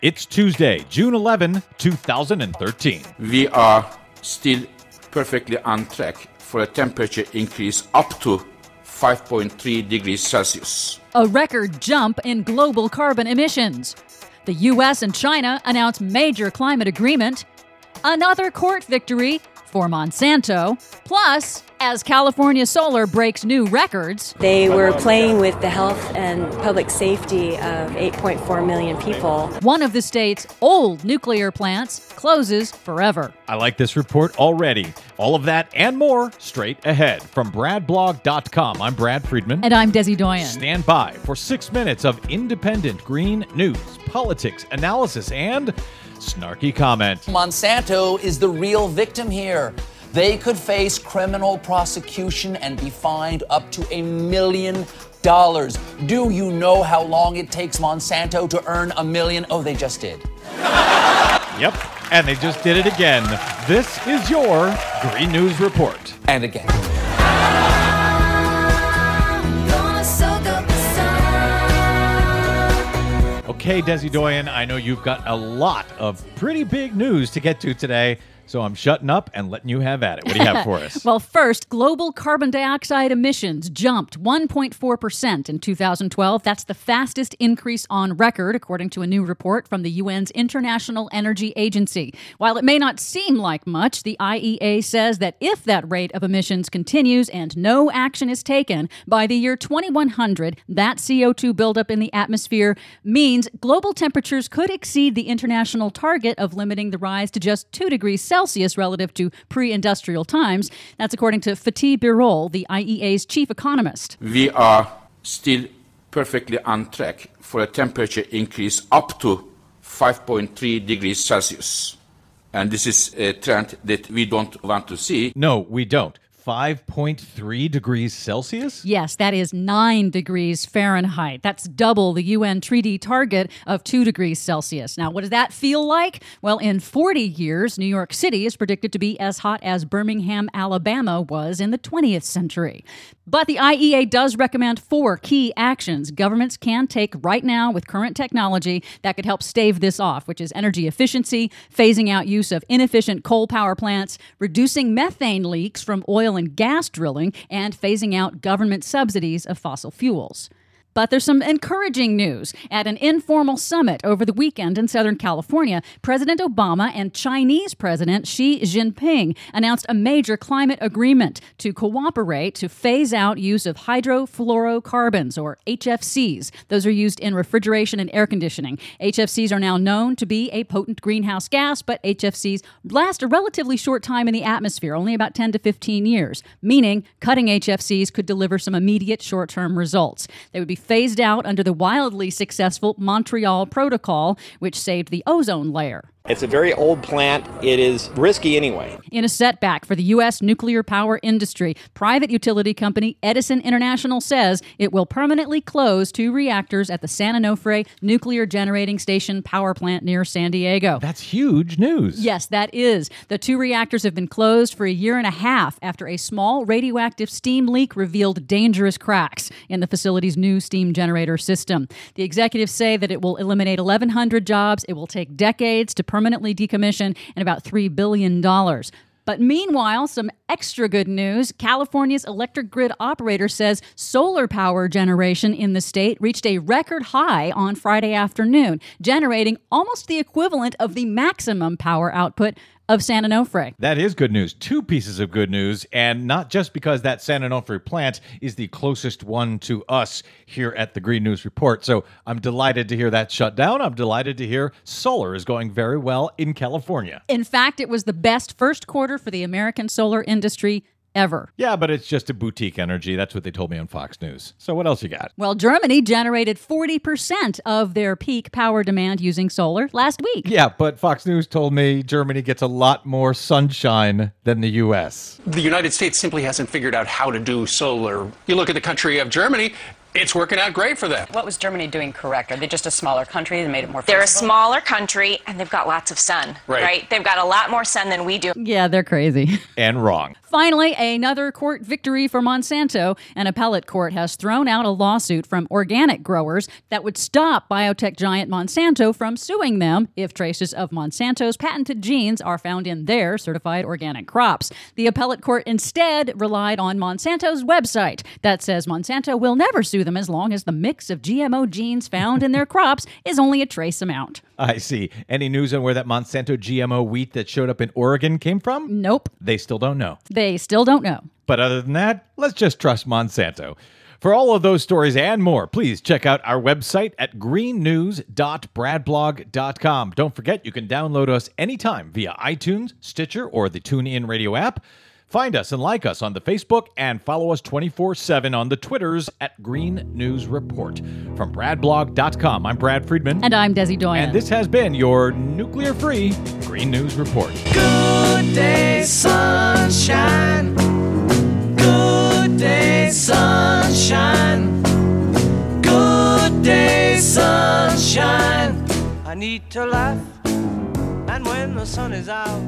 It's Tuesday, June 11, 2013. We are still perfectly on track for a temperature increase up to 5.3 degrees Celsius. A record jump in global carbon emissions. The US and China announce major climate agreement. Another court victory for Monsanto. Plus, as California Solar breaks new records, They were playing with the health and public safety of 8.4 million people. one of the state's old nuclear plants closes forever. I like this report already. All of that and more straight ahead from BradBlog.com. I'm Brad Friedman. And I'm Desi Doyen. Stand by for six minutes of independent green news, politics, analysis, and snarky comment. Monsanto is the real victim here. They could face criminal prosecution and be fined up to a million dollars. Do you know how long it takes Monsanto to earn a million? Oh, they just did. Yep, and they just did it again. This is your Green News Report. And again. Okay, Desi Doyen, I know you've got a lot of pretty big news to get to today, so I'm shutting up and letting you have at it. What do you have for us? Well, first, global carbon dioxide emissions jumped 1.4% in 2012. That's the fastest increase on record, according to a new report from the UN's International Energy Agency. While it may not seem like much, the IEA says that if that rate of emissions continues and no action is taken, by the year 2100, that CO2 buildup in the atmosphere means global temperatures could exceed the international target of limiting the rise to just 2 degrees Celsius relative to pre industrial times. That's according to Fatih Birol, the IEA's chief economist. We are still perfectly on track for a temperature increase up to 5.3 degrees Celsius. And this is a trend that we don't want to see. No, we don't. 5.3 degrees Celsius? Yes, that is 9 degrees Fahrenheit. That's double the UN treaty target of 2 degrees Celsius. Now, what does that feel like? Well, in 40 years, New York City is predicted to be as hot as Birmingham, Alabama was in the 20th century. But the IEA does recommend four key actions governments can take right now with current technology that could help stave this off, which is energy efficiency, phasing out use of inefficient coal power plants, reducing methane leaks from oil and gas drilling, and phasing out government subsidies of fossil fuels. But there's some encouraging news. At an informal summit over the weekend in Southern California, President Obama and Chinese President Xi Jinping announced a major climate agreement to cooperate to phase out use of hydrofluorocarbons, or HFCs. Those are used in refrigeration and air conditioning. HFCs are now known to be a potent greenhouse gas, but HFCs last a relatively short time in the atmosphere, only about 10 to 15 years, meaning cutting HFCs could deliver some immediate short term results. They would be phased out under the wildly successful Montreal Protocol, which saved the ozone layer. It's a very old plant. It is risky anyway. In a setback for the U.S. nuclear power industry, private utility company Edison International says it will permanently close two reactors at the San Onofre Nuclear Generating Station power plant near San Diego. That's huge news. Yes, that is. The two reactors have been closed for a year and a half after a small radioactive steam leak revealed dangerous cracks in the facility's new steam generator system. The executives say that it will eliminate 1,100 jobs. It will take decades to permanently decommission and about $3 billion. But meanwhile, some extra good news. California's electric grid operator says solar power generation in the state reached a record high on Friday afternoon, generating almost the equivalent of the maximum power output of San Onofre. That is good news. Two pieces of good news, and not just because that San Onofre plant is the closest one to us here at the Green News Report. So I'm delighted to hear that shut down. I'm delighted to hear solar is going very well in California. In fact, it was the best first quarter for the American solar industry ever. Yeah, but it's just a boutique energy. That's what they told me on Fox News. So what else you got? Well, Germany generated 40% of their peak power demand using solar last week. Yeah, but Fox News told me Germany gets a lot more sunshine than the U.S. The United States simply hasn't figured out how to do solar. You look at the country of Germany, it's working out great for them. What was Germany doing correct? Are they just a smaller country that made it more They're a smaller country and they've got lots of sun, Right. right? They've got a lot more sun than we do. Yeah, they're crazy. And wrong. Finally, another court victory for Monsanto. An appellate court has thrown out a lawsuit from organic growers that would stop biotech giant Monsanto from suing them if traces of Monsanto's patented genes are found in their certified organic crops. The appellate court instead relied on Monsanto's website that says Monsanto will never sue them as long as the mix of GMO genes found in their crops is only a trace amount. I see. Any news on where that Monsanto GMO wheat that showed up in Oregon came from? Nope. They still don't know. They still don't know. But other than that, let's just trust Monsanto. For all of those stories and more, please check out our website at greennews.bradblog.com. Don't forget, you can download us anytime via iTunes, Stitcher, or the TuneIn Radio app. Find us and like us on the Facebook and follow us 24 7 on the Twitters at Green News Report. From bradblog.com, I'm Brad Friedman. And I'm Desi Doyen. And this has been your nuclear free Green News Report. Good day, sunshine. Good day, sunshine. Good day, sunshine. I need to laugh, and when the sun is out,